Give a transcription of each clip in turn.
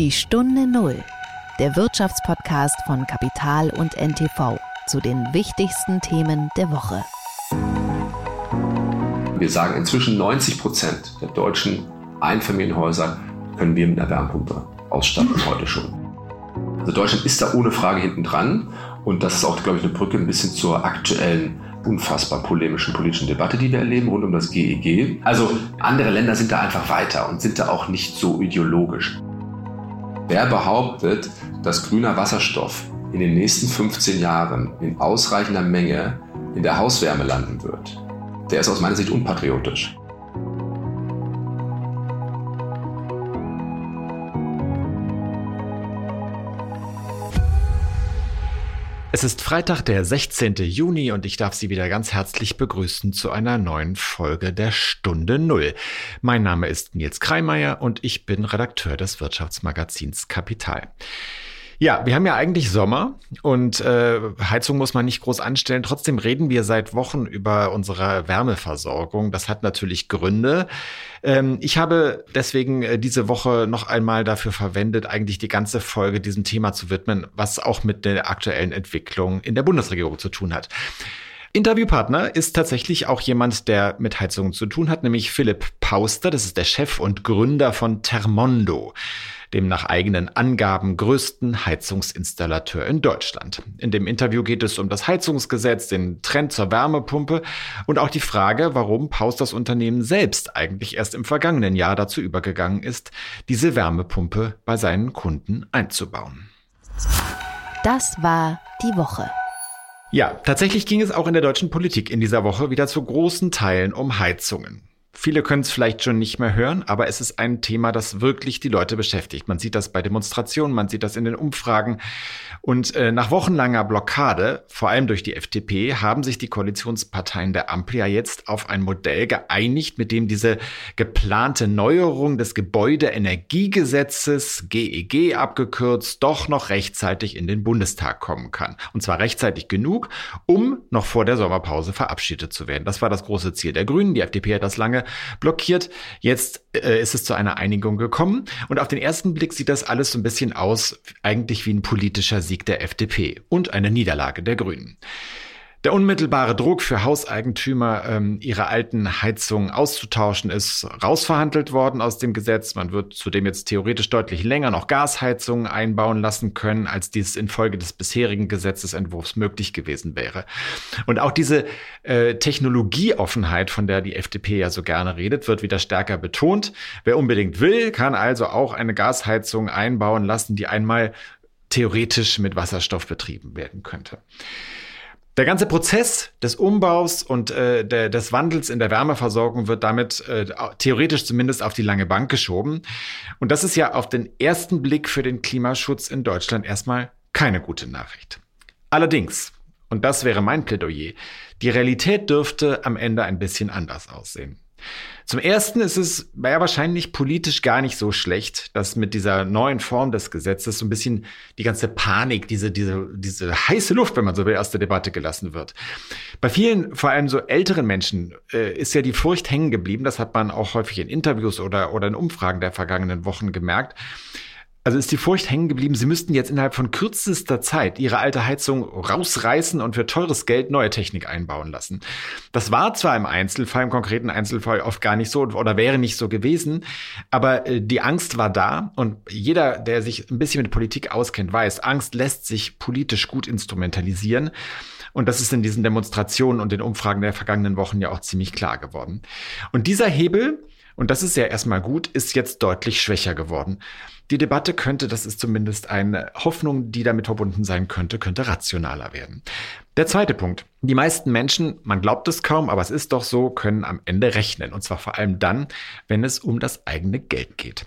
Die Stunde Null, der Wirtschaftspodcast von Kapital und NTV zu den wichtigsten Themen der Woche. Wir sagen inzwischen 90 Prozent der deutschen Einfamilienhäuser können wir mit einer Wärmepumpe ausstatten heute schon. Also Deutschland ist da ohne Frage hinten dran und das ist auch, glaube ich, eine Brücke ein bisschen zur aktuellen unfassbar polemischen politischen Debatte, die wir erleben rund um das GEG. E also andere Länder sind da einfach weiter und sind da auch nicht so ideologisch. Wer behauptet, dass grüner Wasserstoff in den nächsten 15 Jahren in ausreichender Menge in der Hauswärme landen wird, der ist aus meiner Sicht unpatriotisch. Es ist Freitag, der 16. Juni und ich darf Sie wieder ganz herzlich begrüßen zu einer neuen Folge der Stunde Null. Mein Name ist Nils Kreimeier und ich bin Redakteur des Wirtschaftsmagazins Kapital. Ja, wir haben ja eigentlich Sommer und äh, Heizung muss man nicht groß anstellen. Trotzdem reden wir seit Wochen über unsere Wärmeversorgung. Das hat natürlich Gründe. Ähm, ich habe deswegen äh, diese Woche noch einmal dafür verwendet, eigentlich die ganze Folge diesem Thema zu widmen, was auch mit der aktuellen Entwicklung in der Bundesregierung zu tun hat. Interviewpartner ist tatsächlich auch jemand, der mit Heizungen zu tun hat, nämlich Philipp Pauster. Das ist der Chef und Gründer von Thermondo dem nach eigenen Angaben größten Heizungsinstallateur in Deutschland. In dem Interview geht es um das Heizungsgesetz, den Trend zur Wärmepumpe und auch die Frage, warum Paus das Unternehmen selbst eigentlich erst im vergangenen Jahr dazu übergegangen ist, diese Wärmepumpe bei seinen Kunden einzubauen. Das war die Woche. Ja, tatsächlich ging es auch in der deutschen Politik in dieser Woche wieder zu großen Teilen um Heizungen. Viele können es vielleicht schon nicht mehr hören, aber es ist ein Thema, das wirklich die Leute beschäftigt. Man sieht das bei Demonstrationen, man sieht das in den Umfragen. Und äh, nach wochenlanger Blockade, vor allem durch die FDP, haben sich die Koalitionsparteien der Ampel ja jetzt auf ein Modell geeinigt, mit dem diese geplante Neuerung des Gebäudeenergiegesetzes, GEG e abgekürzt, doch noch rechtzeitig in den Bundestag kommen kann. Und zwar rechtzeitig genug, um noch vor der Sommerpause verabschiedet zu werden. Das war das große Ziel der Grünen. Die FDP hat das lange blockiert. Jetzt äh, ist es zu einer Einigung gekommen. Und auf den ersten Blick sieht das alles so ein bisschen aus, eigentlich wie ein politischer Sieg der FDP und eine Niederlage der Grünen. Der unmittelbare Druck für Hauseigentümer, ähm, ihre alten Heizungen auszutauschen, ist rausverhandelt worden aus dem Gesetz. Man wird zudem jetzt theoretisch deutlich länger noch Gasheizungen einbauen lassen können, als dies infolge des bisherigen Gesetzesentwurfs möglich gewesen wäre. Und auch diese äh, Technologieoffenheit, von der die FDP ja so gerne redet, wird wieder stärker betont. Wer unbedingt will, kann also auch eine Gasheizung einbauen lassen, die einmal theoretisch mit Wasserstoff betrieben werden könnte. Der ganze Prozess des Umbaus und äh, der, des Wandels in der Wärmeversorgung wird damit äh, theoretisch zumindest auf die lange Bank geschoben. Und das ist ja auf den ersten Blick für den Klimaschutz in Deutschland erstmal keine gute Nachricht. Allerdings, und das wäre mein Plädoyer, die Realität dürfte am Ende ein bisschen anders aussehen. Zum ersten ist es ja wahrscheinlich politisch gar nicht so schlecht, dass mit dieser neuen Form des Gesetzes so ein bisschen die ganze Panik, diese, diese, diese heiße Luft, wenn man so will, aus der Debatte gelassen wird. Bei vielen, vor allem so älteren Menschen, äh, ist ja die Furcht hängen geblieben. Das hat man auch häufig in Interviews oder, oder in Umfragen der vergangenen Wochen gemerkt also ist die Furcht hängen geblieben, sie müssten jetzt innerhalb von kürzester Zeit ihre alte Heizung rausreißen und für teures Geld neue Technik einbauen lassen. Das war zwar im Einzelfall, im konkreten Einzelfall oft gar nicht so oder wäre nicht so gewesen, aber äh, die Angst war da und jeder, der sich ein bisschen mit Politik auskennt, weiß, Angst lässt sich politisch gut instrumentalisieren. Und das ist in diesen Demonstrationen und den Umfragen der vergangenen Wochen ja auch ziemlich klar geworden. Und dieser Hebel, und das ist ja erstmal gut, ist jetzt deutlich schwächer geworden. Die Debatte könnte, das ist zumindest eine Hoffnung, die damit verbunden sein könnte, könnte rationaler werden. Der zweite Punkt. Die meisten Menschen, man glaubt es kaum, aber es ist doch so, können am Ende rechnen. Und zwar vor allem dann, wenn es um das eigene Geld geht.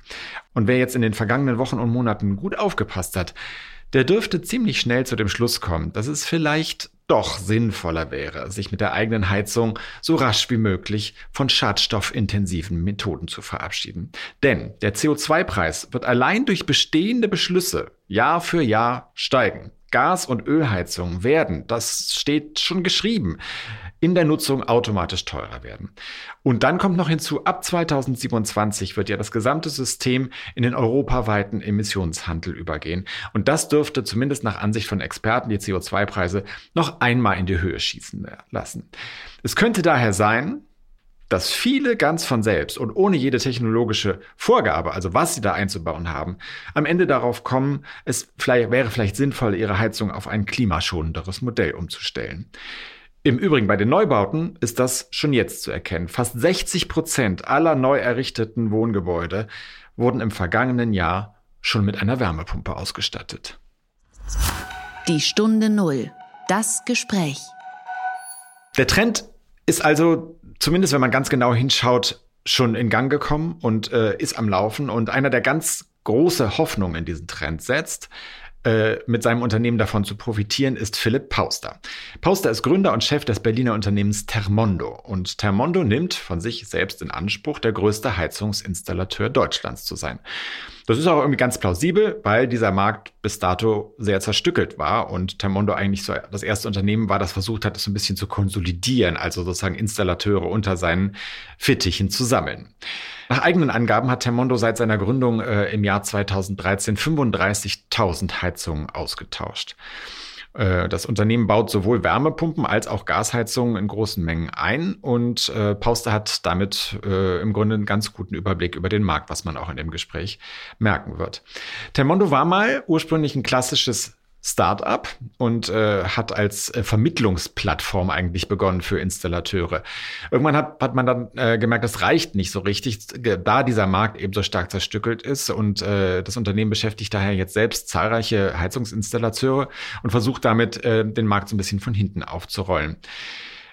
Und wer jetzt in den vergangenen Wochen und Monaten gut aufgepasst hat, der dürfte ziemlich schnell zu dem Schluss kommen, dass es vielleicht doch sinnvoller wäre, sich mit der eigenen Heizung so rasch wie möglich von schadstoffintensiven Methoden zu verabschieden. Denn der CO2-Preis wird allein durch bestehende Beschlüsse Jahr für Jahr steigen. Gas- und Ölheizungen werden, das steht schon geschrieben, in der Nutzung automatisch teurer werden. Und dann kommt noch hinzu, ab 2027 wird ja das gesamte System in den europaweiten Emissionshandel übergehen. Und das dürfte zumindest nach Ansicht von Experten die CO2-Preise noch einmal in die Höhe schießen lassen. Es könnte daher sein, dass viele ganz von selbst und ohne jede technologische Vorgabe, also was sie da einzubauen haben, am Ende darauf kommen, es vielleicht, wäre vielleicht sinnvoll, ihre Heizung auf ein klimaschonenderes Modell umzustellen. Im Übrigen bei den Neubauten ist das schon jetzt zu erkennen. Fast 60 Prozent aller neu errichteten Wohngebäude wurden im vergangenen Jahr schon mit einer Wärmepumpe ausgestattet. Die Stunde Null. Das Gespräch. Der Trend ist also, zumindest wenn man ganz genau hinschaut, schon in Gang gekommen und äh, ist am Laufen. Und einer, der ganz große Hoffnung in diesen Trend setzt, äh, mit seinem Unternehmen davon zu profitieren, ist Philipp Pauster. Pauster ist Gründer und Chef des Berliner Unternehmens Thermondo. Und Thermondo nimmt von sich selbst in Anspruch, der größte Heizungsinstallateur Deutschlands zu sein. Das ist auch irgendwie ganz plausibel, weil dieser Markt bis dato sehr zerstückelt war und Thermondo eigentlich so das erste Unternehmen war, das versucht hat, es so ein bisschen zu konsolidieren, also sozusagen Installateure unter seinen Fittichen zu sammeln. Nach eigenen Angaben hat Termondo seit seiner Gründung äh, im Jahr 2013 35.000 Heizungen ausgetauscht. Äh, das Unternehmen baut sowohl Wärmepumpen als auch Gasheizungen in großen Mengen ein und äh, Pauster hat damit äh, im Grunde einen ganz guten Überblick über den Markt, was man auch in dem Gespräch merken wird. Termondo war mal ursprünglich ein klassisches Startup und äh, hat als äh, Vermittlungsplattform eigentlich begonnen für Installateure. Irgendwann hat, hat man dann äh, gemerkt, das reicht nicht so richtig, da dieser Markt eben so stark zerstückelt ist und äh, das Unternehmen beschäftigt daher jetzt selbst zahlreiche Heizungsinstallateure und versucht damit äh, den Markt so ein bisschen von hinten aufzurollen.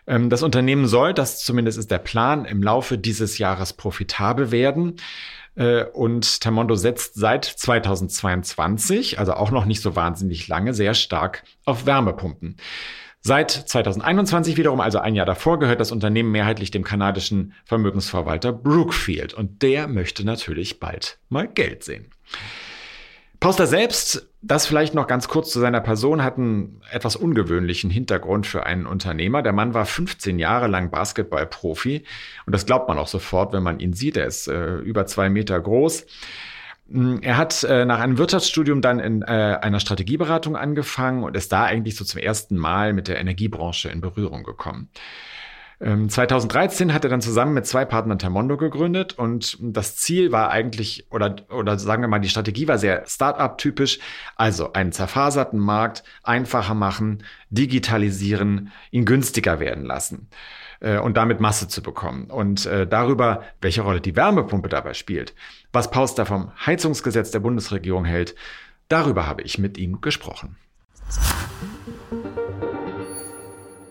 Ähm, das Unternehmen soll, das zumindest ist der Plan, im Laufe dieses Jahres profitabel werden. Äh, und Termondo setzt seit 2022, also auch noch nicht so wahnsinnig lange, sehr stark auf Wärmepumpen. Seit 2021 wiederum, also ein Jahr davor, gehört das Unternehmen mehrheitlich dem kanadischen Vermögensverwalter Brookfield. Und der möchte natürlich bald mal Geld sehen. Pauster selbst, das vielleicht noch ganz kurz zu seiner Person, hat einen etwas ungewöhnlichen Hintergrund für einen Unternehmer. Der Mann war 15 Jahre lang Basketballprofi und das glaubt man auch sofort, wenn man ihn sieht. Er ist äh, über zwei Meter groß. Mm, er hat äh, nach einem Wirtschaftsstudium dann in äh, einer Strategieberatung angefangen und ist da eigentlich so zum ersten Mal mit der Energiebranche in Berührung gekommen. 2013 ähm, hat er dann zusammen mit zwei Partnern Termondo gegründet und das Ziel war eigentlich, oder, oder sagen wir mal, die Strategie war sehr Start-up-typisch, also einen zerfaserten Markt einfacher machen, digitalisieren, ihn günstiger werden lassen äh, und damit Masse zu bekommen. Und äh, darüber, welche Rolle die Wärmepumpe dabei spielt, was Pauster vom Heizungsgesetz der Bundesregierung hält, darüber habe ich mit ihm gesprochen.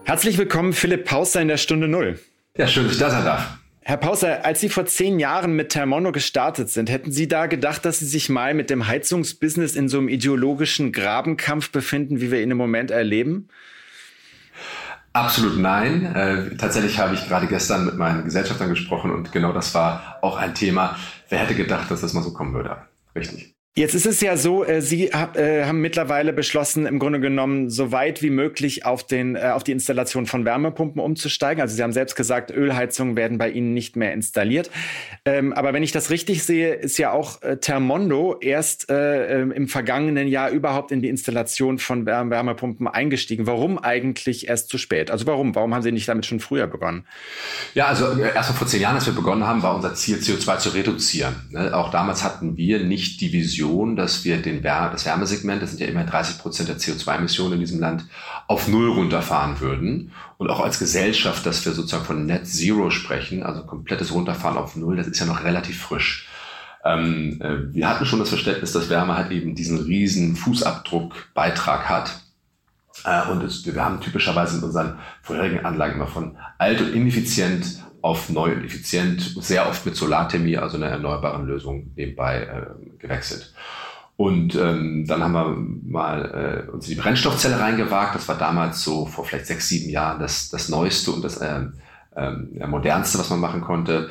Herzlich willkommen, Philipp Pauster in der Stunde Null. Ja, schön, dass ich da sein darf. Herr Pauster, als Sie vor zehn Jahren mit Thermono gestartet sind, hätten Sie da gedacht, dass Sie sich mal mit dem Heizungsbusiness in so einem ideologischen Grabenkampf befinden, wie wir ihn im Moment erleben? Absolut nein. Äh, tatsächlich habe ich gerade gestern mit meinen Gesellschaftern gesprochen und genau das war auch ein Thema. Wer hätte gedacht, dass das mal so kommen würde? Richtig. Jetzt ist es ja so, äh, Sie äh, haben mittlerweile beschlossen, im Grunde genommen so weit wie möglich auf, den, äh, auf die Installation von Wärmepumpen umzusteigen. Also Sie haben selbst gesagt, Ölheizungen werden bei Ihnen nicht mehr installiert. Ähm, aber wenn ich das richtig sehe, ist ja auch Thermondo erst äh, ähm, im vergangenen Jahr überhaupt in die Installation von Wärme Wärmepumpen eingestiegen. Warum eigentlich erst zu spät? Also warum? Warum haben Sie nicht damit schon früher begonnen? Ja, also erst vor zehn Jahren, als wir begonnen haben, war unser Ziel, CO2 zu reduzieren. Ne? Auch damals hatten wir nicht die Vision, Vision, dass wir den Wär das Wärmesegment, das sind ja immer 30 Prozent der CO2-Emissionen in diesem Land, auf Null runterfahren würden. Und auch als Gesellschaft, dass wir sozusagen von Net Zero sprechen, also komplettes Runterfahren auf Null, das ist ja noch relativ frisch. Ähm, äh, wir hatten schon das Verständnis, dass Wärme halt eben diesen riesen Fußabdruckbeitrag hat. Äh, und es, wir haben typischerweise in unseren vorherigen Anlagen immer von alt und ineffizient auf neu und effizient, sehr oft mit Solarthermie, also einer erneuerbaren Lösung nebenbei äh, gewechselt. Und ähm, dann haben wir mal äh, uns in die Brennstoffzelle reingewagt. Das war damals so vor vielleicht sechs, sieben Jahren das, das Neueste und das äh, ähm, modernste, was man machen konnte.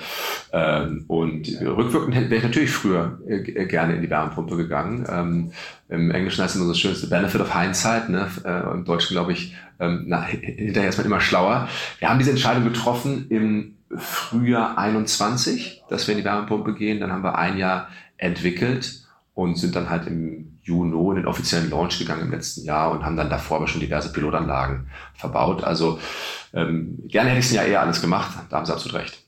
Ähm, und rückwirkend wäre ich natürlich früher äh, gerne in die Wärmepumpe gegangen. Ähm, Im Englischen heißt es immer so schön, the benefit of hindsight. Ne? Äh, Im Deutschen glaube ich, ähm, na, hinterher ist man immer schlauer. Wir haben diese Entscheidung getroffen im Frühjahr 21, dass wir in die Wärmepumpe gehen. Dann haben wir ein Jahr entwickelt und sind dann halt im Juni in den offiziellen Launch gegangen im letzten Jahr und haben dann davor aber schon diverse Pilotanlagen verbaut. Also ähm, gerne hätte ich es ja eher alles gemacht, da haben Sie absolut recht.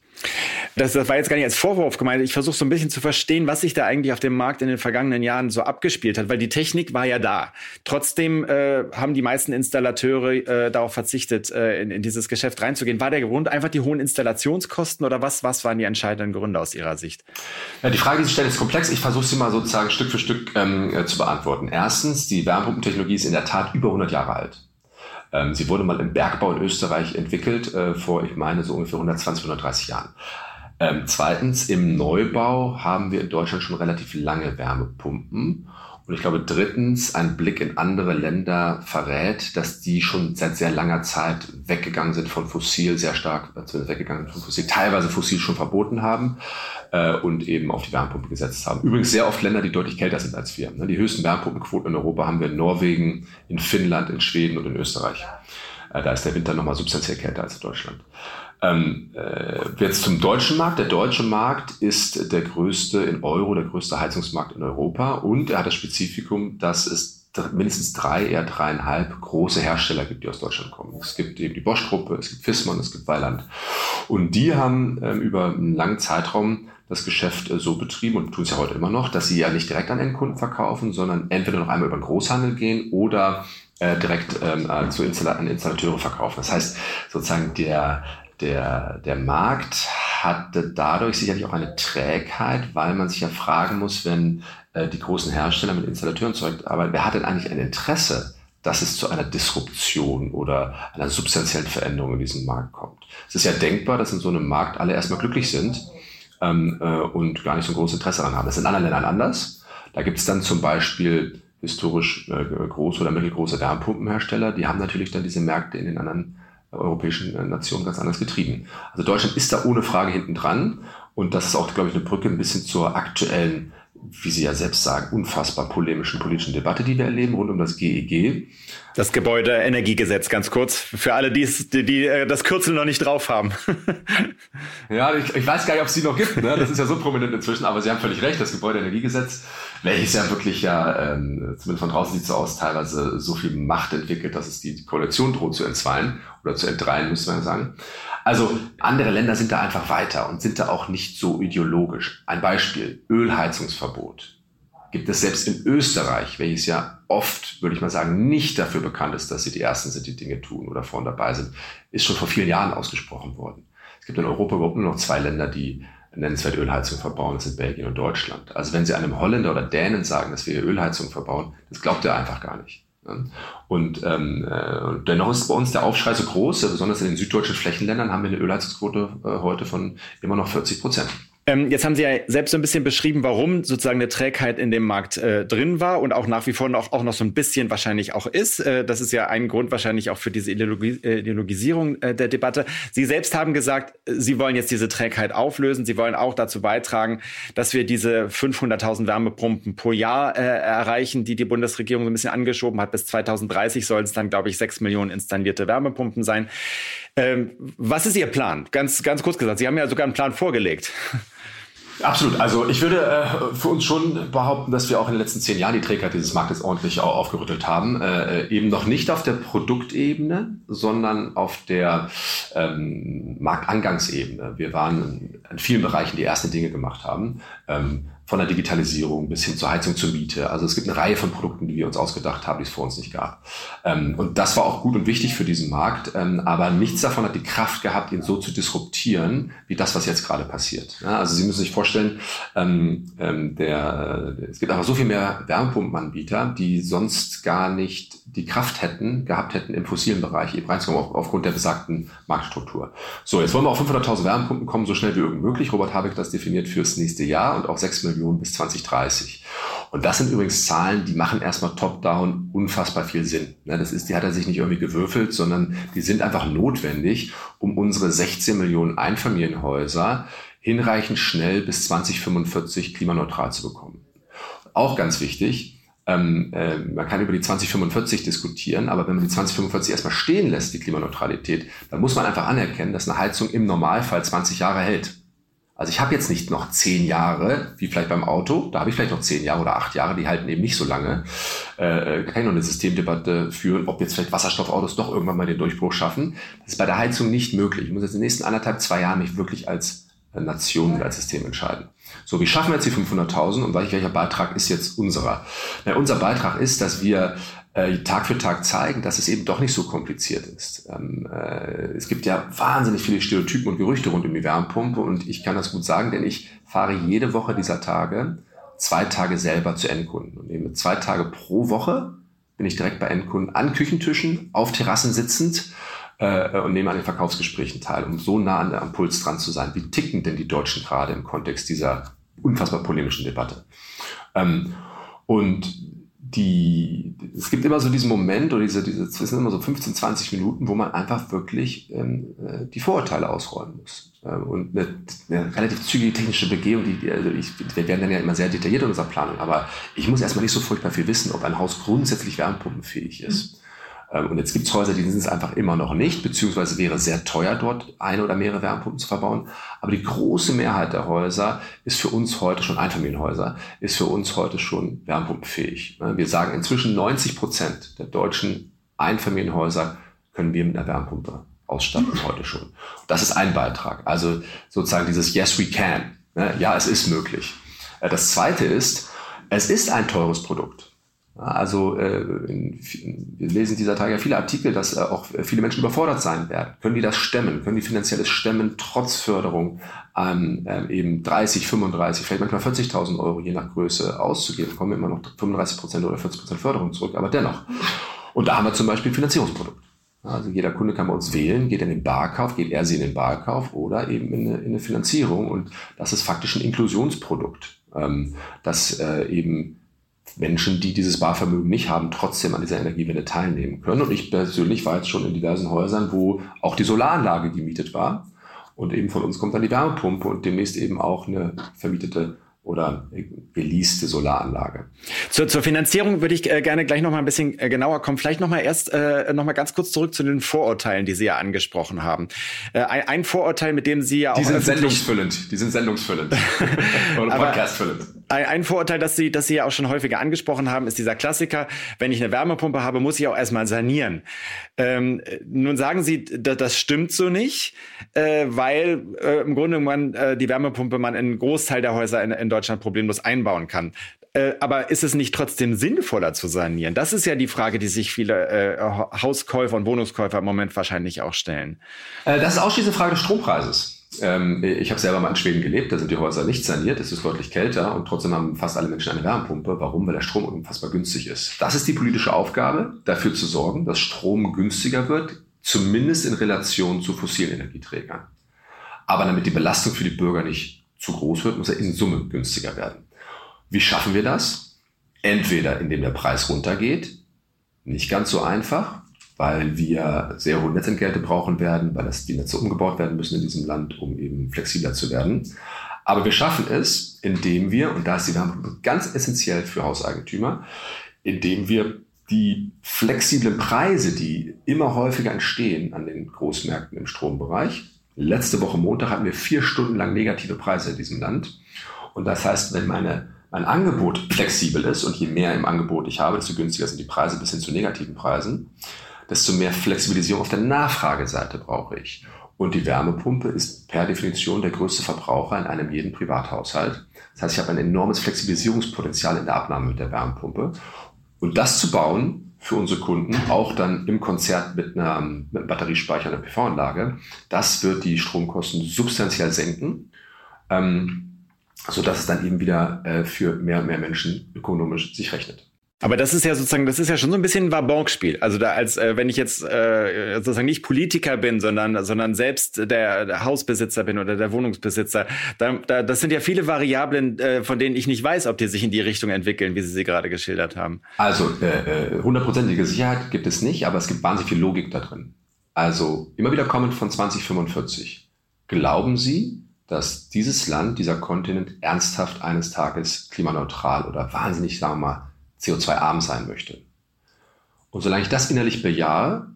Das, das war jetzt gar nicht als Vorwurf gemeint. Ich versuche so ein bisschen zu verstehen, was sich da eigentlich auf dem Markt in den vergangenen Jahren so abgespielt hat, weil die Technik war ja da. Trotzdem äh, haben die meisten Installateure äh, darauf verzichtet, äh, in, in dieses Geschäft reinzugehen. War der Grund einfach die hohen Installationskosten oder was, was waren die entscheidenden Gründe aus Ihrer Sicht? Ja, die Frage, die Sie stellen, ist komplex. Ich versuche sie mal sozusagen Stück für Stück ähm, äh, zu beantworten. Erstens, die Wärmepumpentechnologie ist in der Tat über 100 Jahre alt. Ähm, sie wurde mal im Bergbau in Österreich entwickelt, äh, vor, ich meine, so ungefähr 120, 130 Jahren. Ähm, zweitens, im Neubau haben wir in Deutschland schon relativ lange Wärmepumpen. Und ich glaube, drittens, ein Blick in andere Länder verrät, dass die schon seit sehr langer Zeit weggegangen sind von Fossil, sehr stark also weggegangen sind von Fossil, teilweise Fossil schon verboten haben äh, und eben auf die Wärmepumpe gesetzt haben. Übrigens sehr oft Länder, die deutlich kälter sind als wir. Ne? Die höchsten Wärmepumpenquoten in Europa haben wir in Norwegen, in Finnland, in Schweden und in Österreich. Äh, da ist der Winter nochmal substanziell kälter als in Deutschland. Ähm, äh, jetzt zum deutschen Markt. Der deutsche Markt ist der größte in Euro, der größte Heizungsmarkt in Europa und er hat das Spezifikum, dass es mindestens drei, eher dreieinhalb große Hersteller gibt, die aus Deutschland kommen. Es gibt eben die Bosch-Gruppe, es gibt Fissmann, es gibt Weiland. Und die haben ähm, über einen langen Zeitraum das Geschäft äh, so betrieben und tun es ja heute immer noch, dass sie ja nicht direkt an Endkunden verkaufen, sondern entweder noch einmal über den Großhandel gehen oder äh, direkt ähm, äh, zu Installa an Installateure verkaufen. Das heißt, sozusagen der, der, der Markt hatte dadurch sicherlich auch eine Trägheit, weil man sich ja fragen muss, wenn äh, die großen Hersteller mit Installateuren zusammenarbeiten, wer hat denn eigentlich ein Interesse, dass es zu einer Disruption oder einer substanziellen Veränderung in diesem Markt kommt? Es ist ja denkbar, dass in so einem Markt alle erstmal glücklich sind ähm, äh, und gar nicht so ein großes Interesse daran haben. Das ist in anderen Ländern anders. Da gibt es dann zum Beispiel historisch äh, große oder mittelgroße Wärmepumpenhersteller, die haben natürlich dann diese Märkte in den anderen europäischen äh, Nationen ganz anders getrieben. Also Deutschland ist da ohne Frage hinten dran und das ist auch, glaube ich, eine Brücke ein bisschen zur aktuellen, wie Sie ja selbst sagen, unfassbar polemischen politischen Debatte, die wir erleben rund um das GEG. Das Gebäudeenergiegesetz, ganz kurz, für alle, die, die, äh, das Kürzel noch nicht drauf haben. ja, ich, ich, weiß gar nicht, ob es die noch gibt. Ne? Das ist ja so prominent inzwischen, aber Sie haben völlig recht, das Gebäudeenergiegesetz welches ja wirklich ja, ähm, zumindest von draußen sieht so aus, teilweise so viel Macht entwickelt, dass es die Koalition droht zu entzweien oder zu entdreien, müsste man sagen. Also andere Länder sind da einfach weiter und sind da auch nicht so ideologisch. Ein Beispiel, Ölheizungsverbot. Gibt es selbst in Österreich, welches ja oft, würde ich mal sagen, nicht dafür bekannt ist, dass sie die Ersten sind, die Dinge tun oder vorne dabei sind, ist schon vor vielen Jahren ausgesprochen worden. Es gibt in Europa überhaupt nur noch zwei Länder, die nennenswerte Ölheizung verbauen, das sind Belgien und Deutschland. Also wenn Sie einem Holländer oder Dänen sagen, dass wir Ölheizung verbauen, das glaubt er einfach gar nicht. Und ähm, äh, dennoch ist bei uns der Aufschrei so groß, besonders in den süddeutschen Flächenländern haben wir eine Ölheizungsquote äh, heute von immer noch 40 Prozent. Ähm, jetzt haben Sie ja selbst so ein bisschen beschrieben, warum sozusagen eine Trägheit in dem Markt äh, drin war und auch nach wie vor noch, auch noch so ein bisschen wahrscheinlich auch ist. Äh, das ist ja ein Grund wahrscheinlich auch für diese Ideologi äh, Ideologisierung äh, der Debatte. Sie selbst haben gesagt, Sie wollen jetzt diese Trägheit auflösen. Sie wollen auch dazu beitragen, dass wir diese 500.000 Wärmepumpen pro Jahr äh, erreichen, die die Bundesregierung so ein bisschen angeschoben hat. Bis 2030 sollen es dann, glaube ich, sechs Millionen installierte Wärmepumpen sein. Ähm, was ist Ihr Plan? Ganz, ganz kurz gesagt, Sie haben ja sogar einen Plan vorgelegt. Absolut. Also ich würde äh, für uns schon behaupten, dass wir auch in den letzten zehn Jahren die Trägheit dieses Marktes ordentlich aufgerüttelt haben. Äh, eben noch nicht auf der Produktebene, sondern auf der ähm, Marktangangsebene. Wir waren in vielen Bereichen die ersten Dinge gemacht haben. Ähm, von der Digitalisierung bis hin zur Heizung zur Miete. Also es gibt eine Reihe von Produkten, die wir uns ausgedacht haben, die es vor uns nicht gab. Ähm, und das war auch gut und wichtig für diesen Markt. Ähm, aber nichts davon hat die Kraft gehabt, ihn so zu disruptieren, wie das, was jetzt gerade passiert. Also Sie müssen sich vorstellen, ähm, der, äh, es gibt aber so viel mehr Wärmepumpenanbieter, die sonst gar nicht die Kraft hätten, gehabt hätten, im fossilen Bereich eben reinzukommen, auf, aufgrund der besagten Marktstruktur. So, jetzt wollen wir auf 500.000 Wärmepumpen kommen, so schnell wie irgend möglich. Robert Habeck das definiert fürs nächste Jahr und auch 6 Millionen bis 2030. Und das sind übrigens Zahlen, die machen erstmal top-down unfassbar viel Sinn. Ne, das ist, die hat er sich nicht irgendwie gewürfelt, sondern die sind einfach notwendig, um unsere 16 Millionen Einfamilienhäuser hinreichend schnell bis 2045 klimaneutral zu bekommen. Auch ganz wichtig, ähm, äh, man kann über die 2045 diskutieren, aber wenn man die 2045 erstmal stehen lässt, die Klimaneutralität, dann muss man einfach anerkennen, dass eine Heizung im Normalfall 20 Jahre hält. Also ich habe jetzt nicht noch zehn Jahre, wie vielleicht beim Auto, da habe ich vielleicht noch zehn Jahre oder acht Jahre, die halten eben nicht so lange. Äh, kann ich noch eine Systemdebatte führen, ob jetzt vielleicht Wasserstoffautos doch irgendwann mal den Durchbruch schaffen. Das ist bei der Heizung nicht möglich. Ich muss jetzt in den nächsten anderthalb, zwei Jahren mich wirklich als Nation als System entscheiden. So, wie schaffen wir jetzt die 500.000 und welcher Beitrag ist jetzt unserer? Na, unser Beitrag ist, dass wir äh, Tag für Tag zeigen, dass es eben doch nicht so kompliziert ist. Ähm, äh, es gibt ja wahnsinnig viele Stereotypen und Gerüchte rund um die Wärmepumpe und ich kann das gut sagen, denn ich fahre jede Woche dieser Tage zwei Tage selber zu Endkunden und nehme zwei Tage pro Woche bin ich direkt bei Endkunden an Küchentischen, auf Terrassen sitzend äh, und nehme an den Verkaufsgesprächen teil, um so nah an der Impuls dran zu sein. Wie ticken denn die Deutschen gerade im Kontext dieser unfassbar polemischen Debatte? Ähm, und die, es gibt immer so diesen Moment oder diese, diese, es sind immer so 15, 20 Minuten, wo man einfach wirklich ähm, äh, die Vorurteile ausräumen muss. Ähm, und eine, eine relativ zügige technische Begehung, die, also ich, wir werden dann ja immer sehr detailliert in unserer Planung, aber ich muss erstmal nicht so furchtbar viel wissen, ob ein Haus grundsätzlich wärmepumpenfähig ist. Mhm. Ähm, und jetzt gibt es Häuser, die sind es einfach immer noch nicht, beziehungsweise wäre sehr teuer, dort eine oder mehrere Wärmepumpen zu verbauen. Aber die große Mehrheit der Häuser ist für uns heute schon, Einfamilienhäuser, ist für uns heute schon wärmepumpenfähig. Wir sagen inzwischen 90 Prozent der deutschen Einfamilienhäuser können wir mit einer Wärmepumpe ausstatten heute schon. Das ist ein Beitrag. Also sozusagen dieses Yes, we can. Ja, es ist möglich. Äh, das zweite ist, es ist ein teures Produkt. Also äh, wir lesen dieser Tage ja viele Artikel, dass äh, auch viele Menschen überfordert sein werden. Können die das stemmen? Können die finanzielles Stemmen trotz Förderung an ähm, eben 30, 35, vielleicht manchmal 40.000 Euro je nach Größe auszugeben? Kommen immer noch 35 Prozent oder 40 Prozent Förderung zurück, aber dennoch. Und da haben wir zum Beispiel ein Finanzierungsprodukt. Also jeder Kunde kann bei uns wählen, geht in den Barkauf, geht er sie in den Barkauf oder eben in eine, in eine Finanzierung. Und das ist faktisch ein Inklusionsprodukt, ähm, das äh, eben Menschen, die dieses Barvermögen nicht haben, trotzdem an dieser Energiewende teilnehmen können. Und ich persönlich war jetzt schon in diversen Häusern, wo auch die Solaranlage gemietet war. Und eben von uns kommt dann die Wärmepumpe und demnächst eben auch eine vermietete oder geleaste Solaranlage. Zur, zur Finanzierung würde ich äh, gerne gleich noch mal ein bisschen äh, genauer kommen. Vielleicht noch mal erst äh, noch mal ganz kurz zurück zu den Vorurteilen, die Sie ja angesprochen haben. Äh, ein, ein Vorurteil, mit dem Sie ja auch die sind sendungsfüllend, die sind sendungsfüllend oder podcastfüllend. Ein, Vorurteil, das Sie, das Sie ja auch schon häufiger angesprochen haben, ist dieser Klassiker: Wenn ich eine Wärmepumpe habe, muss ich auch erstmal sanieren. Ähm, nun sagen Sie, das stimmt so nicht, äh, weil äh, im Grunde man äh, die Wärmepumpe man in einen Großteil der Häuser in, in Deutschland problemlos einbauen kann. Äh, aber ist es nicht trotzdem sinnvoller zu sanieren? Das ist ja die Frage, die sich viele äh, Hauskäufer und Wohnungskäufer im Moment wahrscheinlich auch stellen. Äh, das ist ausschließlich eine Frage des Strompreises. Ähm, ich habe selber mal in Schweden gelebt, da sind die Häuser nicht saniert, es ist deutlich kälter und trotzdem haben fast alle Menschen eine Wärmepumpe. Warum? Weil der Strom unfassbar günstig ist. Das ist die politische Aufgabe, dafür zu sorgen, dass Strom günstiger wird, zumindest in Relation zu fossilen Energieträgern. Aber damit die Belastung für die Bürger nicht zu groß wird, muss er in Summe günstiger werden. Wie schaffen wir das? Entweder indem der Preis runtergeht, nicht ganz so einfach, weil wir sehr hohe Netzentgelte brauchen werden, weil das, die Netze umgebaut werden müssen in diesem Land, um eben flexibler zu werden. Aber wir schaffen es, indem wir, und da ist die Wärmepumpe ganz essentiell für Hauseigentümer, indem wir die flexiblen Preise, die immer häufiger entstehen an den Großmärkten im Strombereich. Letzte Woche Montag hatten wir vier Stunden lang negative Preise in diesem Land. Und das heißt, wenn meine, mein Angebot flexibel ist und je mehr im Angebot ich habe, desto günstiger sind die Preise bis hin zu negativen Preisen, desto mehr Flexibilisierung auf der Nachfrageseite brauche ich. Und die Wärmepumpe ist per Definition der größte Verbraucher in einem jeden Privathaushalt. Das heißt, ich habe ein enormes Flexibilisierungspotenzial in der Abnahme mit der Wärmepumpe. Und das zu bauen für unsere Kunden, auch dann im Konzert mit einer, mit einem Batteriespeicher und einer PV-Anlage, das wird die Stromkosten substanziell senken, ähm, sodass es dann eben wieder äh, für mehr und mehr Menschen ökonomisch sich rechnet. Aber das ist ja sozusagen, das ist ja schon so ein bisschen ein Wabonk-Spiel. Also da als äh, wenn ich jetzt äh, sozusagen nicht Politiker bin, sondern sondern selbst der, der Hausbesitzer bin oder der Wohnungsbesitzer, da, da, das sind ja viele Variablen, äh, von denen ich nicht weiß, ob die sich in die Richtung entwickeln, wie Sie sie gerade geschildert haben. Also äh, äh, hundertprozentige Sicherheit gibt es nicht, aber es gibt wahnsinnig viel Logik da drin. Also immer wieder kommend von 2045. Glauben Sie, dass dieses Land, dieser Kontinent ernsthaft eines Tages klimaneutral oder wahnsinnig, sagen wir mal, CO2-arm sein möchte. Und solange ich das innerlich bejahe,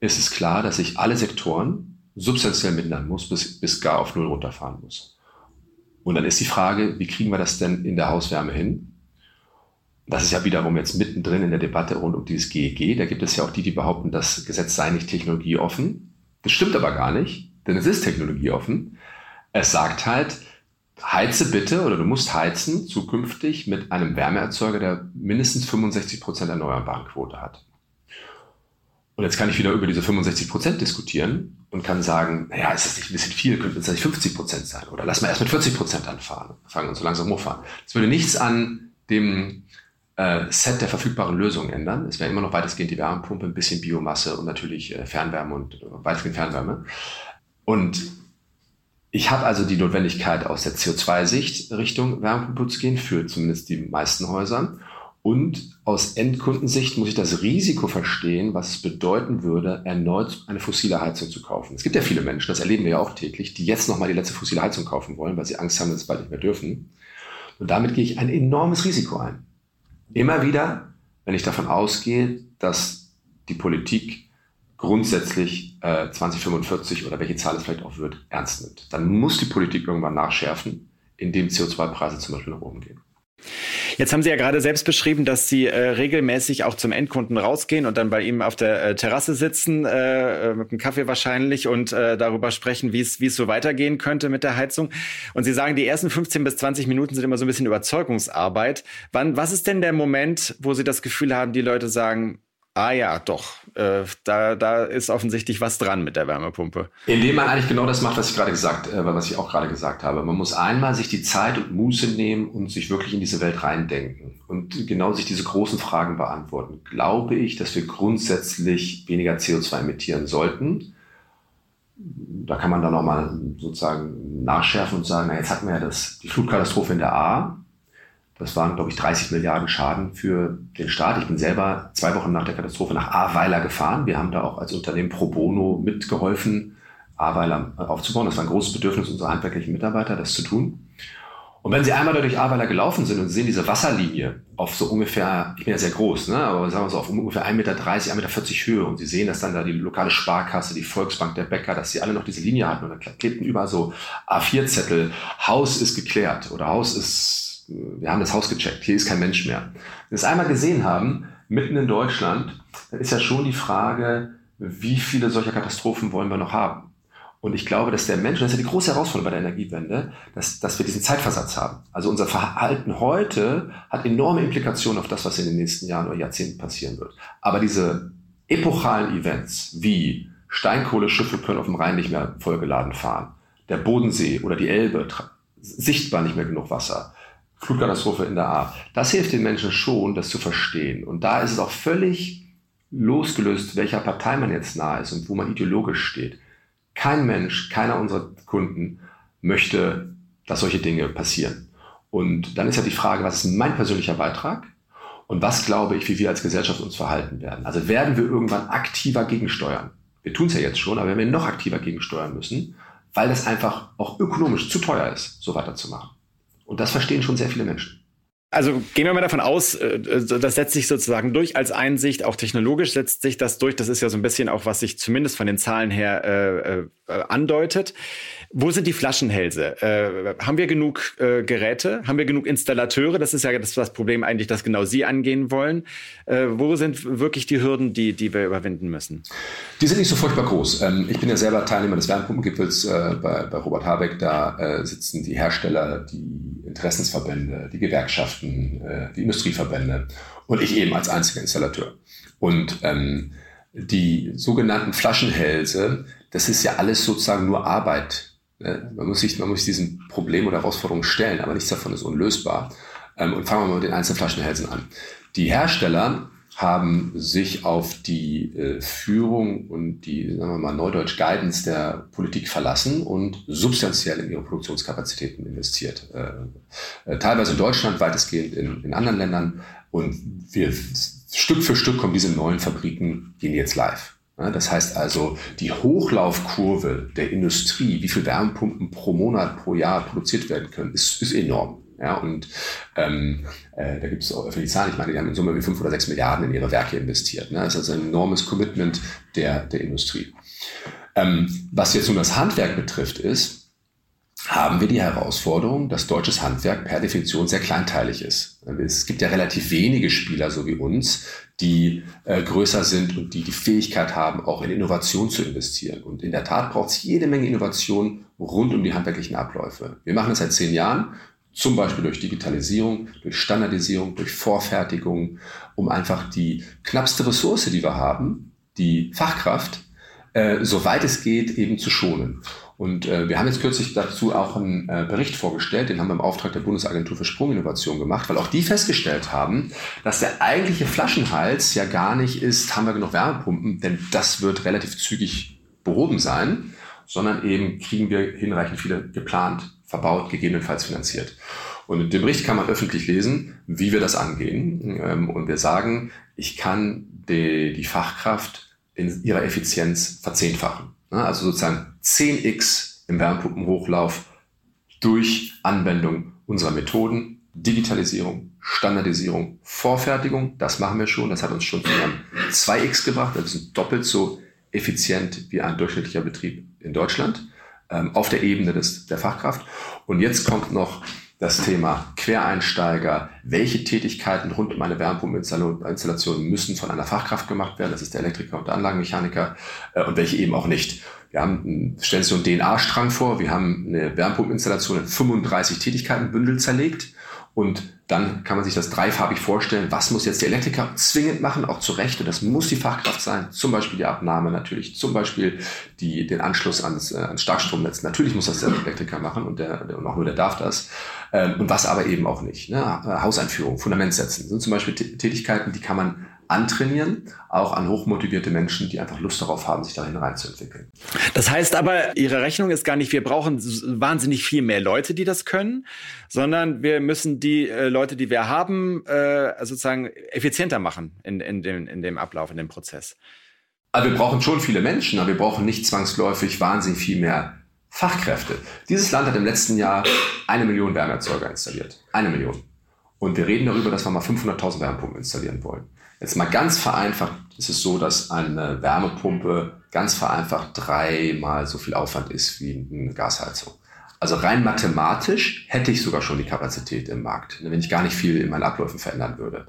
ist es klar, dass ich alle Sektoren substanziell mindern muss, bis, bis gar auf Null runterfahren muss. Und dann ist die Frage, wie kriegen wir das denn in der Hauswärme hin? Das ist ja wiederum jetzt mittendrin in der Debatte rund um dieses GEG. Da gibt es ja auch die, die behaupten, das Gesetz sei nicht technologieoffen. Das stimmt aber gar nicht, denn es ist technologieoffen. Es sagt halt, heize bitte oder du musst heizen zukünftig mit einem Wärmeerzeuger, der mindestens 65 Prozent erneuerbaren Quote hat. Und jetzt kann ich wieder über diese 65 Prozent diskutieren und kann sagen, naja, ist das nicht ein bisschen viel, könnte es nicht 50 Prozent sein oder lass mal erst mit 40 Prozent anfahren, fangen und so langsam hochfahren. Das würde nichts an dem äh, Set der verfügbaren Lösungen ändern. Es wäre immer noch weitestgehend die Wärmepumpe, ein bisschen Biomasse und natürlich äh, Fernwärme und äh, weitestgehend Fernwärme. Und ich habe also die Notwendigkeit, aus der CO2-Sicht Richtung Wärmepumpe zu gehen, für zumindest die meisten Häuser. Und aus Endkundensicht muss ich das Risiko verstehen, was es bedeuten würde, erneut eine fossile Heizung zu kaufen. Es gibt ja viele Menschen, das erleben wir ja auch täglich, die jetzt nochmal die letzte fossile Heizung kaufen wollen, weil sie Angst haben, dass sie bald nicht mehr dürfen. Und damit gehe ich ein enormes Risiko ein. Immer wieder, wenn ich davon ausgehe, dass die Politik grundsätzlich äh, 2045 oder welche Zahl es vielleicht auch wird, ernst nimmt. Dann muss die Politik irgendwann nachschärfen, indem CO2-Preise zum Beispiel nach oben gehen. Jetzt haben Sie ja gerade selbst beschrieben, dass Sie äh, regelmäßig auch zum Endkunden rausgehen und dann bei ihm auf der äh, Terrasse sitzen, äh, äh mit einem Kaffee wahrscheinlich und äh, darüber sprechen, wie es so weitergehen könnte mit der Heizung. Und Sie sagen, die ersten 15 bis 20 Minuten sind immer so ein bisschen Überzeugungsarbeit. Wann, was ist denn der Moment, wo Sie das Gefühl haben, die Leute sagen, ah ja, doch, äh, da, da ist offensichtlich was dran mit der Wärmepumpe. Indem man eigentlich genau das macht, was ich gerade gesagt, äh, was ich auch gerade gesagt habe. Man muss einmal sich die Zeit und Muße nehmen und sich wirklich in diese Welt reindenken und genau sich diese großen Fragen beantworten. Glaube ich, dass wir grundsätzlich weniger CO2 emittieren sollten? Da kann man dann nochmal sozusagen nachschärfen und sagen, na, jetzt hatten wir ja das, die Flutkatastrophe in der A, das waren, glaube ich, 30 Milliarden Schaden für den Staat. Ich bin selber zwei Wochen nach der Katastrophe nach Ahrweiler gefahren. Wir haben da auch als Unternehmen pro bono mitgeholfen, Ahrweiler aufzubauen. Das war ein großes Bedürfnis unserer handwerklichen Mitarbeiter, das zu tun. Und wenn Sie einmal durch Ahrweiler gelaufen sind und sehen diese Wasserlinie auf so ungefähr, ich bin ja sehr groß, ne, aber sagen wir so auf ungefähr 1,30 Meter, 1,40 Meter Höhe und Sie sehen, dass dann da die lokale Sparkasse, die Volksbank, der Bäcker, dass sie alle noch diese Linie hatten und da klebten überall so A4-Zettel, Haus ist geklärt oder Haus ist wir haben das Haus gecheckt, hier ist kein Mensch mehr. Wenn wir es einmal gesehen haben, mitten in Deutschland, dann ist ja schon die Frage, wie viele solcher Katastrophen wollen wir noch haben? Und ich glaube, dass der Mensch, das ist ja die große Herausforderung bei der Energiewende, dass, dass wir diesen Zeitversatz haben. Also unser Verhalten heute hat enorme Implikationen auf das, was in den nächsten Jahren oder Jahrzehnten passieren wird. Aber diese epochalen Events wie Steinkohleschiffe können auf dem Rhein nicht mehr vollgeladen fahren, der Bodensee oder die Elbe, sichtbar nicht mehr genug Wasser, Flutkatastrophe in der A. Das hilft den Menschen schon, das zu verstehen. Und da ist es auch völlig losgelöst, welcher Partei man jetzt nahe ist und wo man ideologisch steht. Kein Mensch, keiner unserer Kunden möchte, dass solche Dinge passieren. Und dann ist ja die Frage, was ist mein persönlicher Beitrag? Und was glaube ich, wie wir als Gesellschaft uns verhalten werden? Also werden wir irgendwann aktiver gegensteuern? Wir tun es ja jetzt schon, aber wenn wir noch aktiver gegensteuern müssen, weil das einfach auch ökonomisch zu teuer ist, so weiterzumachen. Und das verstehen schon sehr viele Menschen. Also gehen wir mal davon aus, äh, das setzt sich sozusagen durch als Einsicht, auch technologisch setzt sich das durch. Das ist ja so ein bisschen auch, was sich zumindest von den Zahlen her äh, äh, andeutet. Wo sind die Flaschenhälse? Äh, haben wir genug äh, Geräte? Haben wir genug Installateure? Das ist ja das, das Problem eigentlich, das genau Sie angehen wollen. Äh, wo sind wirklich die Hürden, die, die wir überwinden müssen? Die sind nicht so furchtbar groß. Ähm, ich bin ja selber Teilnehmer des Wärmepumpengipfels äh, bei, bei Robert Habeck. Da äh, sitzen die Hersteller, die Interessensverbände, die Gewerkschaften, äh, die Industrieverbände und ich eben als einziger Installateur. Und ähm, die sogenannten Flaschenhälse, das ist ja alles sozusagen nur Arbeit? Man muss sich, man muss diesem Problem oder Herausforderung stellen, aber nichts davon ist unlösbar. Ähm, und fangen wir mal mit den einzelnen Flaschenhälsen an. Die Hersteller haben sich auf die äh, Führung und die, sagen wir mal, Neudeutsch Guidance der Politik verlassen und substanziell in ihre Produktionskapazitäten investiert. Äh, äh, teilweise in Deutschland, weitestgehend in, in anderen Ländern. Und wir Stück für Stück kommen diese neuen Fabriken, gehen jetzt live. Das heißt also, die Hochlaufkurve der Industrie, wie viel Wärmepumpen pro Monat, pro Jahr produziert werden können, ist, ist enorm. Ja, und ähm, äh, da gibt es auch öffentliche Zahlen, ich meine, die haben in Summe wie fünf oder sechs Milliarden in ihre Werke investiert. Ne? Das ist also ein enormes Commitment der, der Industrie. Ähm, was jetzt nun das Handwerk betrifft, ist, haben wir die Herausforderung, dass deutsches Handwerk per Definition sehr kleinteilig ist. Es gibt ja relativ wenige Spieler, so wie uns, die äh, größer sind und die die Fähigkeit haben, auch in Innovation zu investieren. Und in der Tat braucht es jede Menge Innovation rund um die handwerklichen Abläufe. Wir machen das seit zehn Jahren zum Beispiel durch Digitalisierung, durch Standardisierung, durch Vorfertigung, um einfach die knappste Ressource, die wir haben, die Fachkraft, äh, soweit es geht, eben zu schonen. Und äh, wir haben jetzt kürzlich dazu auch einen äh, Bericht vorgestellt, den haben wir im Auftrag der Bundesagentur für Sprunginnovation gemacht, weil auch die festgestellt haben, dass der eigentliche Flaschenhals ja gar nicht ist, haben wir genug Wärmepumpen, denn das wird relativ zügig behoben sein, sondern eben kriegen wir hinreichend viele geplant verbaut, gegebenenfalls finanziert. Und in dem Bericht kann man öffentlich lesen, wie wir das angehen. Ähm, und wir sagen, ich kann die, die Fachkraft in ihrer Effizienz verzehnfachen. Also sozusagen 10x im Wärmepumpenhochlauf durch Anwendung unserer Methoden, Digitalisierung, Standardisierung, Vorfertigung. Das machen wir schon. Das hat uns schon zu einem 2x gebracht. Das ist doppelt so effizient wie ein durchschnittlicher Betrieb in Deutschland ähm, auf der Ebene des, der Fachkraft. Und jetzt kommt noch das Thema Quereinsteiger. Welche Tätigkeiten rund um eine Wärmepumpeninstallation müssen von einer Fachkraft gemacht werden? Das ist der Elektriker und der Anlagenmechaniker äh, und welche eben auch nicht. Wir haben, stellen Sie so einen DNA-Strang vor. Wir haben eine Wärmepumpeninstallation in 35 Tätigkeitenbündel zerlegt und dann kann man sich das dreifarbig vorstellen. Was muss jetzt der Elektriker zwingend machen, auch zu Recht? Und das muss die Fachkraft sein. Zum Beispiel die Abnahme natürlich, zum Beispiel die, den Anschluss ans, äh, ans Starkstromnetz. Natürlich muss das der Elektriker machen und, der, und auch nur der darf das. Ähm, und was aber eben auch nicht. Ne? Hauseinführung, Fundament setzen das sind zum Beispiel Tätigkeiten, die kann man antrainieren, auch an hochmotivierte Menschen, die einfach Lust darauf haben, sich dahin reinzuentwickeln. Das heißt aber, Ihre Rechnung ist gar nicht, wir brauchen wahnsinnig viel mehr Leute, die das können, sondern wir müssen die äh, Leute, die wir haben, äh, sozusagen effizienter machen in, in, dem, in dem Ablauf, in dem Prozess. Also wir brauchen schon viele Menschen, aber wir brauchen nicht zwangsläufig wahnsinnig viel mehr Fachkräfte. Dieses Land hat im letzten Jahr eine Million Wärmeerzeuger installiert. Eine Million. Und wir reden darüber, dass wir mal 500.000 Wärmepumpen installieren wollen. Jetzt mal ganz vereinfacht ist es so, dass eine Wärmepumpe ganz vereinfacht dreimal so viel Aufwand ist wie eine Gasheizung. Also rein mathematisch hätte ich sogar schon die Kapazität im Markt, wenn ich gar nicht viel in meinen Abläufen verändern würde.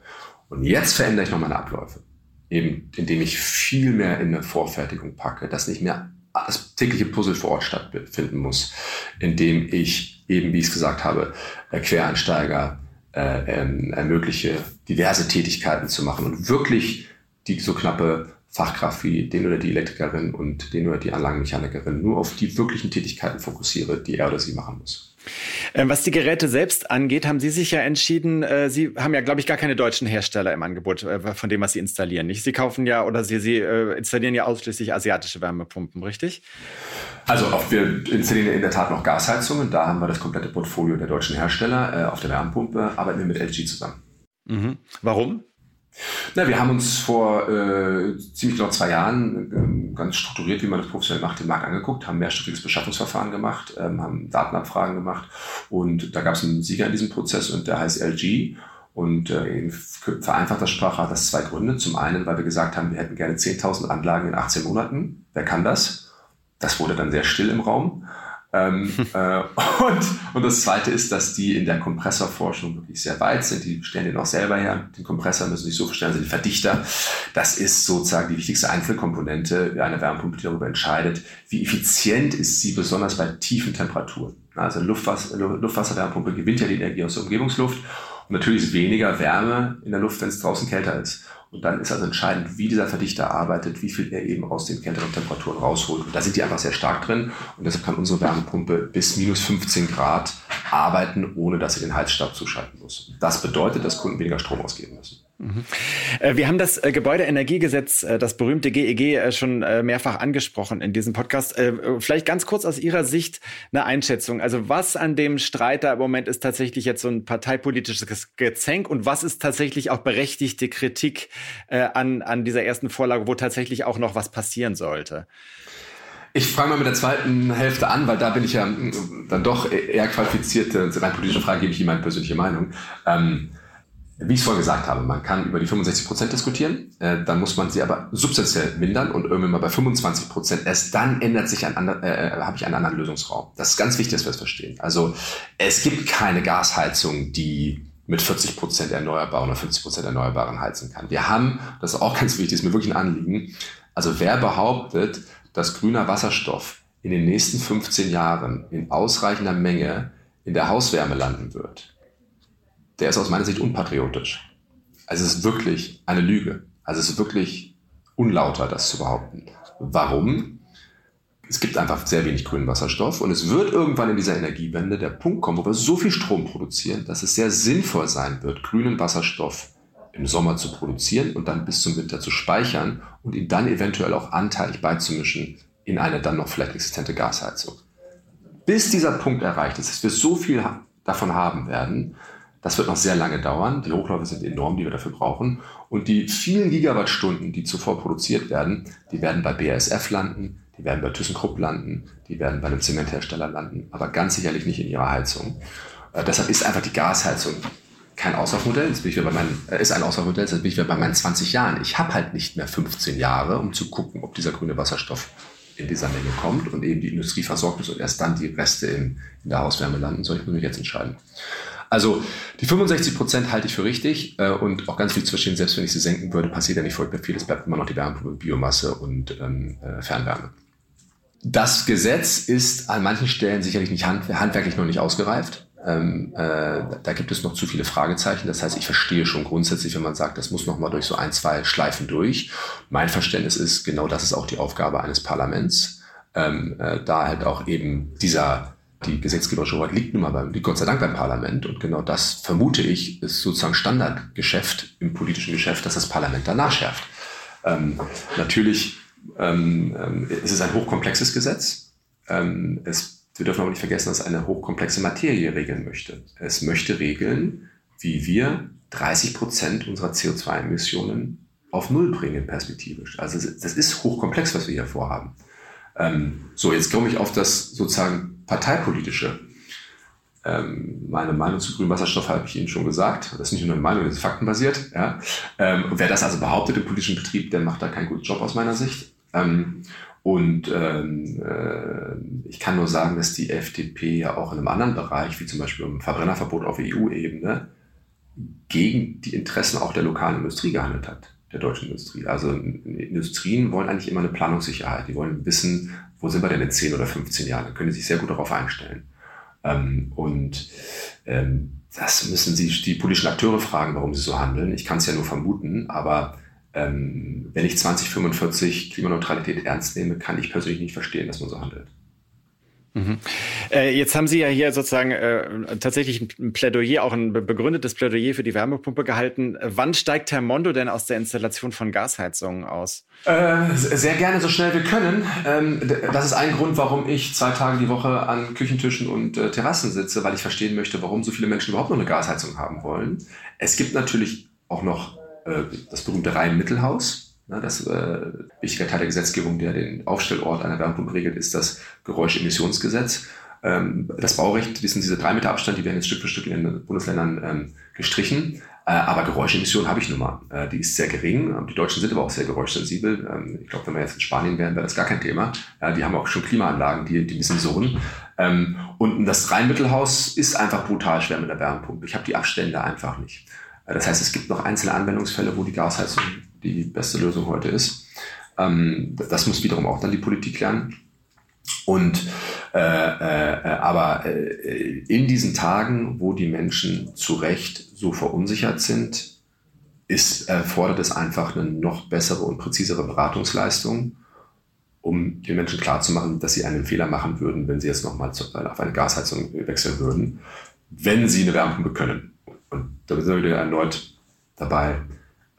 Und jetzt verändere ich noch meine Abläufe. Eben, indem ich viel mehr in eine Vorfertigung packe, dass nicht mehr das tägliche Puzzle vor Ort stattfinden muss, indem ich eben, wie ich es gesagt habe, Quereinsteiger ähm, ermögliche, diverse Tätigkeiten zu machen und wirklich die so knappe Fachkraft wie den oder die Elektrikerin und den oder die Anlagenmechanikerin nur auf die wirklichen Tätigkeiten fokussiere, die er oder sie machen muss. Ähm, was die Geräte selbst angeht, haben Sie sich ja entschieden, äh, Sie haben ja, glaube ich, gar keine deutschen Hersteller im Angebot äh, von dem, was Sie installieren. Nicht? Sie kaufen ja oder Sie, Sie äh, installieren ja ausschließlich asiatische Wärmepumpen, richtig? Also wir installieren in der Tat noch Gasheizungen. Da haben wir das komplette Portfolio der deutschen Hersteller. auf der Wärmepumpe arbeiten wir mit LG zusammen. Mhm. Warum? Na, wir haben uns vor äh, ziemlich genau zwei Jahren äh, ganz strukturiert, wie man das professionell macht, den Markt angeguckt, haben mehrstufiges Beschaffungsverfahren gemacht, ähm, haben Datenabfragen gemacht und da gab es einen Sieger in diesem Prozess und der heißt LG. Und äh, in vereinfachter Sprache hat das zwei Gründe. Zum einen, weil wir gesagt haben, wir hätten gerne 10.000 Anlagen in 18 Monaten. Wer kann das? Das wurde dann sehr still im Raum. Ähm, äh, und, und das Zweite ist, dass die in der Kompressorforschung wirklich sehr weit sind. Die stellen den auch selber her. Den Kompressor müssen sich so verstehen, also die Verdichter. Das ist sozusagen die wichtigste Einzelkomponente einer Wärmepumpe, die darüber entscheidet, wie effizient ist sie, besonders bei tiefen Temperaturen. Also Luftwasser, Luftwasserwärmepumpe gewinnt ja die Energie aus der Umgebungsluft. Und natürlich ist weniger Wärme in der Luft, wenn es draußen kälter ist. Und dann ist also entscheidend, wie dieser Verdichter arbeitet, wie viel er eben aus den kälteren Temperaturen rausholt. Und da sind die einfach sehr stark drin. Und deshalb kann unsere Wärmepumpe bis minus 15 Grad arbeiten, ohne dass sie den Heizstab zuschalten muss. Das bedeutet, dass Kunden weniger Strom ausgeben müssen. Mhm. Äh, wir haben das äh, Gebäudeenergiegesetz, äh, das berühmte GEG, schon mehrfach angesprochen in diesem Podcast. Vielleicht ganz kurz aus Ihrer Sicht eine Einschätzung. Also was an dem Streit da im Moment ist tatsächlich jetzt so ein parteipolitisches Gezänk und was ist tatsächlich auch berechtigte Kritik an, an dieser ersten Vorlage, wo tatsächlich auch noch was passieren sollte? Ich fange mal mit der zweiten Hälfte an, weil da bin ich ja dann doch eher qualifiziert. Rein politische Frage gebe ich Ihnen meine persönliche Meinung. Ähm, wie ich es vorhin gesagt habe, man kann über die 65 Prozent diskutieren, äh, dann muss man sie aber substanziell mindern und irgendwann mal bei 25 Prozent, erst dann ändert sich ein anderer, äh, äh, habe ich einen anderen Lösungsraum. Das ist ganz wichtig, dass wir das verstehen. Also es gibt keine Gasheizung, die mit 40 Prozent erneuerbaren oder 50 Prozent erneuerbaren heizen kann. Wir haben, das ist auch ganz wichtig, ist mir wirklich ein Anliegen, also wer behauptet, dass grüner Wasserstoff in den nächsten 15 Jahren in ausreichender Menge in der Hauswärme landen wird, der ist aus meiner Sicht unpatriotisch. Also es ist wirklich eine Lüge. Also es ist wirklich unlauter, das zu behaupten. Warum? Es gibt einfach sehr wenig grünen Wasserstoff und es wird irgendwann in dieser Energiewende der Punkt kommen, wo wir so viel Strom produzieren, dass es sehr sinnvoll sein wird, grünen Wasserstoff im Sommer zu produzieren und dann bis zum Winter zu speichern und ihn dann eventuell auch anteilig beizumischen in eine dann noch vielleicht existente Gasheizung. Bis dieser Punkt erreicht ist, dass wir so viel davon haben werden, das wird noch sehr lange dauern. Die Hochläufe sind enorm, die wir dafür brauchen. Und die vielen Gigawattstunden, die zuvor produziert werden, die werden bei BASF landen, die werden bei ThyssenKrupp landen, die werden bei einem Zementhersteller landen, aber ganz sicherlich nicht in ihrer Heizung. Äh, deshalb ist einfach die Gasheizung kein Auslaufmodell. Jetzt bin ich wieder bei meinen, äh, ist ein Auslaufmodell, jetzt bin ich wieder bei meinen 20 Jahren. Ich habe halt nicht mehr 15 Jahre, um zu gucken, ob dieser grüne Wasserstoff in dieser Menge kommt und eben die Industrie versorgt ist und erst dann die Reste in, in der Hauswärme landen. Soll ich mich jetzt entscheiden? Also die 65 Prozent halte ich für richtig äh, und auch ganz viel zu verstehen, selbst wenn ich sie senken würde, passiert ja nicht furchtbar viel. Es bleibt immer noch die Wärmepumpe, Biomasse und ähm, äh, Fernwärme. Das Gesetz ist an manchen Stellen sicherlich nicht hand, handwerklich noch nicht ausgereift. Ähm, äh, da gibt es noch zu viele Fragezeichen. Das heißt, ich verstehe schon grundsätzlich, wenn man sagt, das muss noch mal durch so ein, zwei Schleifen durch. Mein Verständnis ist, genau das ist auch die Aufgabe eines Parlaments, ähm, äh, da halt auch eben dieser die gesetzgeberische Hoheit liegt nun mal beim, liegt Gott sei Dank beim Parlament. Und genau das, vermute ich, ist sozusagen Standardgeschäft im politischen Geschäft, dass das Parlament danach schärft. Ähm, natürlich ähm, ähm, es ist ein hochkomplexes Gesetz. Ähm, es, wir dürfen aber nicht vergessen, dass eine hochkomplexe Materie regeln möchte. Es möchte regeln, wie wir 30 Prozent unserer CO2-Emissionen auf Null bringen, perspektivisch. Also das ist hochkomplex, was wir hier vorhaben. Ähm, so, jetzt komme ich auf das sozusagen parteipolitische. Ähm, meine Meinung zu grünem Wasserstoff habe ich Ihnen schon gesagt. Das ist nicht nur eine Meinung, das ist faktenbasiert. Ja? Ähm, wer das also behauptet im politischen Betrieb, der macht da keinen guten Job aus meiner Sicht. Und ähm, äh, ich kann nur sagen, dass die FDP ja auch in einem anderen Bereich, wie zum Beispiel im Verbrennerverbot auf EU-Ebene, gegen die Interessen auch der lokalen Industrie gehandelt hat der deutschen Industrie. Also Industrien wollen eigentlich immer eine Planungssicherheit. Die wollen wissen, wo sind wir denn in 10 oder 15 Jahren. Da können sie sich sehr gut darauf einstellen. Ähm, und ähm, das müssen sie die politischen Akteure fragen, warum sie so handeln. Ich kann es ja nur vermuten, aber ähm, wenn ich 2045 Klimaneutralität ernst nehme, kann ich persönlich nicht verstehen, dass man so handelt. Mhm. Äh, jetzt haben Sie ja hier sozusagen äh, tatsächlich ein Plädoyer, auch ein begründetes Plädoyer für die Wärmepumpe gehalten. Wann steigt Herr Mondo denn aus der Installation von Gasheizungen aus? Äh, sehr gerne, so schnell wir können. Ähm, das ist ein Grund, warum ich zwei Tage die Woche an Küchentischen und äh, Terrassen sitze, weil ich verstehen möchte, warum so viele Menschen überhaupt noch eine Gasheizung haben wollen. Es gibt natürlich auch noch das berühmte Rhein-Mittelhaus na, das äh, wichtiger Teil der Gesetzgebung, der den Aufstellort einer Wärmepumpe regelt, ist das Geräuschemissionsgesetz. Ähm, das Baurecht, das sind diese drei Meter Abstand, die werden jetzt Stück für Stück in den Bundesländern ähm, gestrichen. Äh, aber Geräuschemission habe ich nun mal. Äh, die ist sehr gering. Die Deutschen sind aber auch sehr geräuschsensibel. Ähm, ich glaube, wenn wir jetzt in Spanien wären, wäre das gar kein Thema. Ja, die haben auch schon Klimaanlagen, die, die bisschen surren. Ähm, und das Rheinmittelhaus ist einfach brutal schwer mit der Wärmepumpe. Ich habe die Abstände einfach nicht. Äh, das heißt, es gibt noch einzelne Anwendungsfälle, wo die Gasheizung die beste Lösung heute ist. Ähm, das muss wiederum auch dann die Politik lernen. Und äh, äh, aber äh, in diesen Tagen, wo die Menschen zu Recht so verunsichert sind, ist, erfordert es einfach eine noch bessere und präzisere Beratungsleistung, um den Menschen klarzumachen, dass sie einen Fehler machen würden, wenn sie jetzt nochmal auf eine Gasheizung wechseln würden, wenn sie eine Wärmepumpe können. Und da sind wir erneut dabei.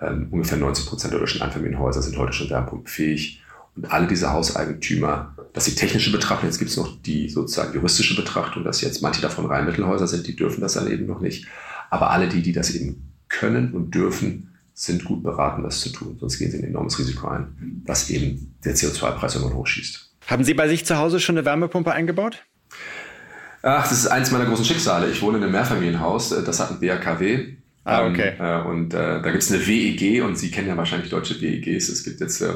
Ähm, ungefähr 90 Prozent der deutschen Einfamilienhäuser sind heute schon wärmepumpenfähig. Und alle diese Hauseigentümer, das ist die technische Betrachtung, jetzt gibt es noch die sozusagen juristische Betrachtung, dass jetzt manche davon Reinmittelhäuser sind, die dürfen das dann eben noch nicht. Aber alle die, die das eben können und dürfen, sind gut beraten, das zu tun. Sonst gehen sie ein enormes Risiko ein, dass eben der CO2-Preis irgendwann hochschießt. Haben Sie bei sich zu Hause schon eine Wärmepumpe eingebaut? Ach, das ist eins meiner großen Schicksale. Ich wohne in einem Mehrfamilienhaus, das hat ein BAKW. Ah, okay. Ähm, und äh, da gibt es eine WEG und Sie kennen ja wahrscheinlich deutsche WEGs. Es gibt jetzt, äh,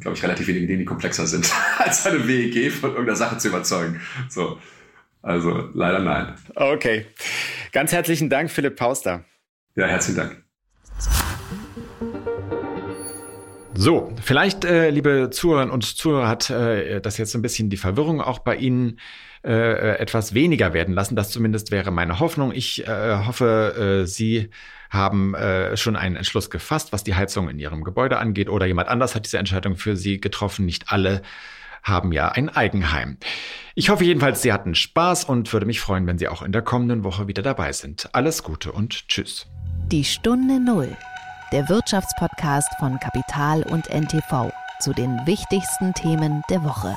glaube ich, relativ wenige Dinge, die komplexer sind, als eine WEG von irgendeiner Sache zu überzeugen. So. Also leider nein. Okay. Ganz herzlichen Dank, Philipp Pauster. Ja, herzlichen Dank. So, vielleicht, äh, liebe Zuhörerinnen und Zuhörer, hat äh, das jetzt so ein bisschen die Verwirrung auch bei Ihnen äh, äh, etwas weniger werden lassen. Das zumindest wäre meine Hoffnung. Ich äh, hoffe, äh, Sie haben äh, schon einen Entschluss gefasst, was die Heizung in Ihrem Gebäude angeht, oder jemand anders hat diese Entscheidung für Sie getroffen. Nicht alle haben ja ein Eigenheim. Ich hoffe jedenfalls, Sie hatten Spaß und würde mich freuen, wenn Sie auch in der kommenden Woche wieder dabei sind. Alles Gute und Tschüss. Die Stunde Null der Wirtschaftspodcast von Kapital und NTV zu den wichtigsten Themen der Woche.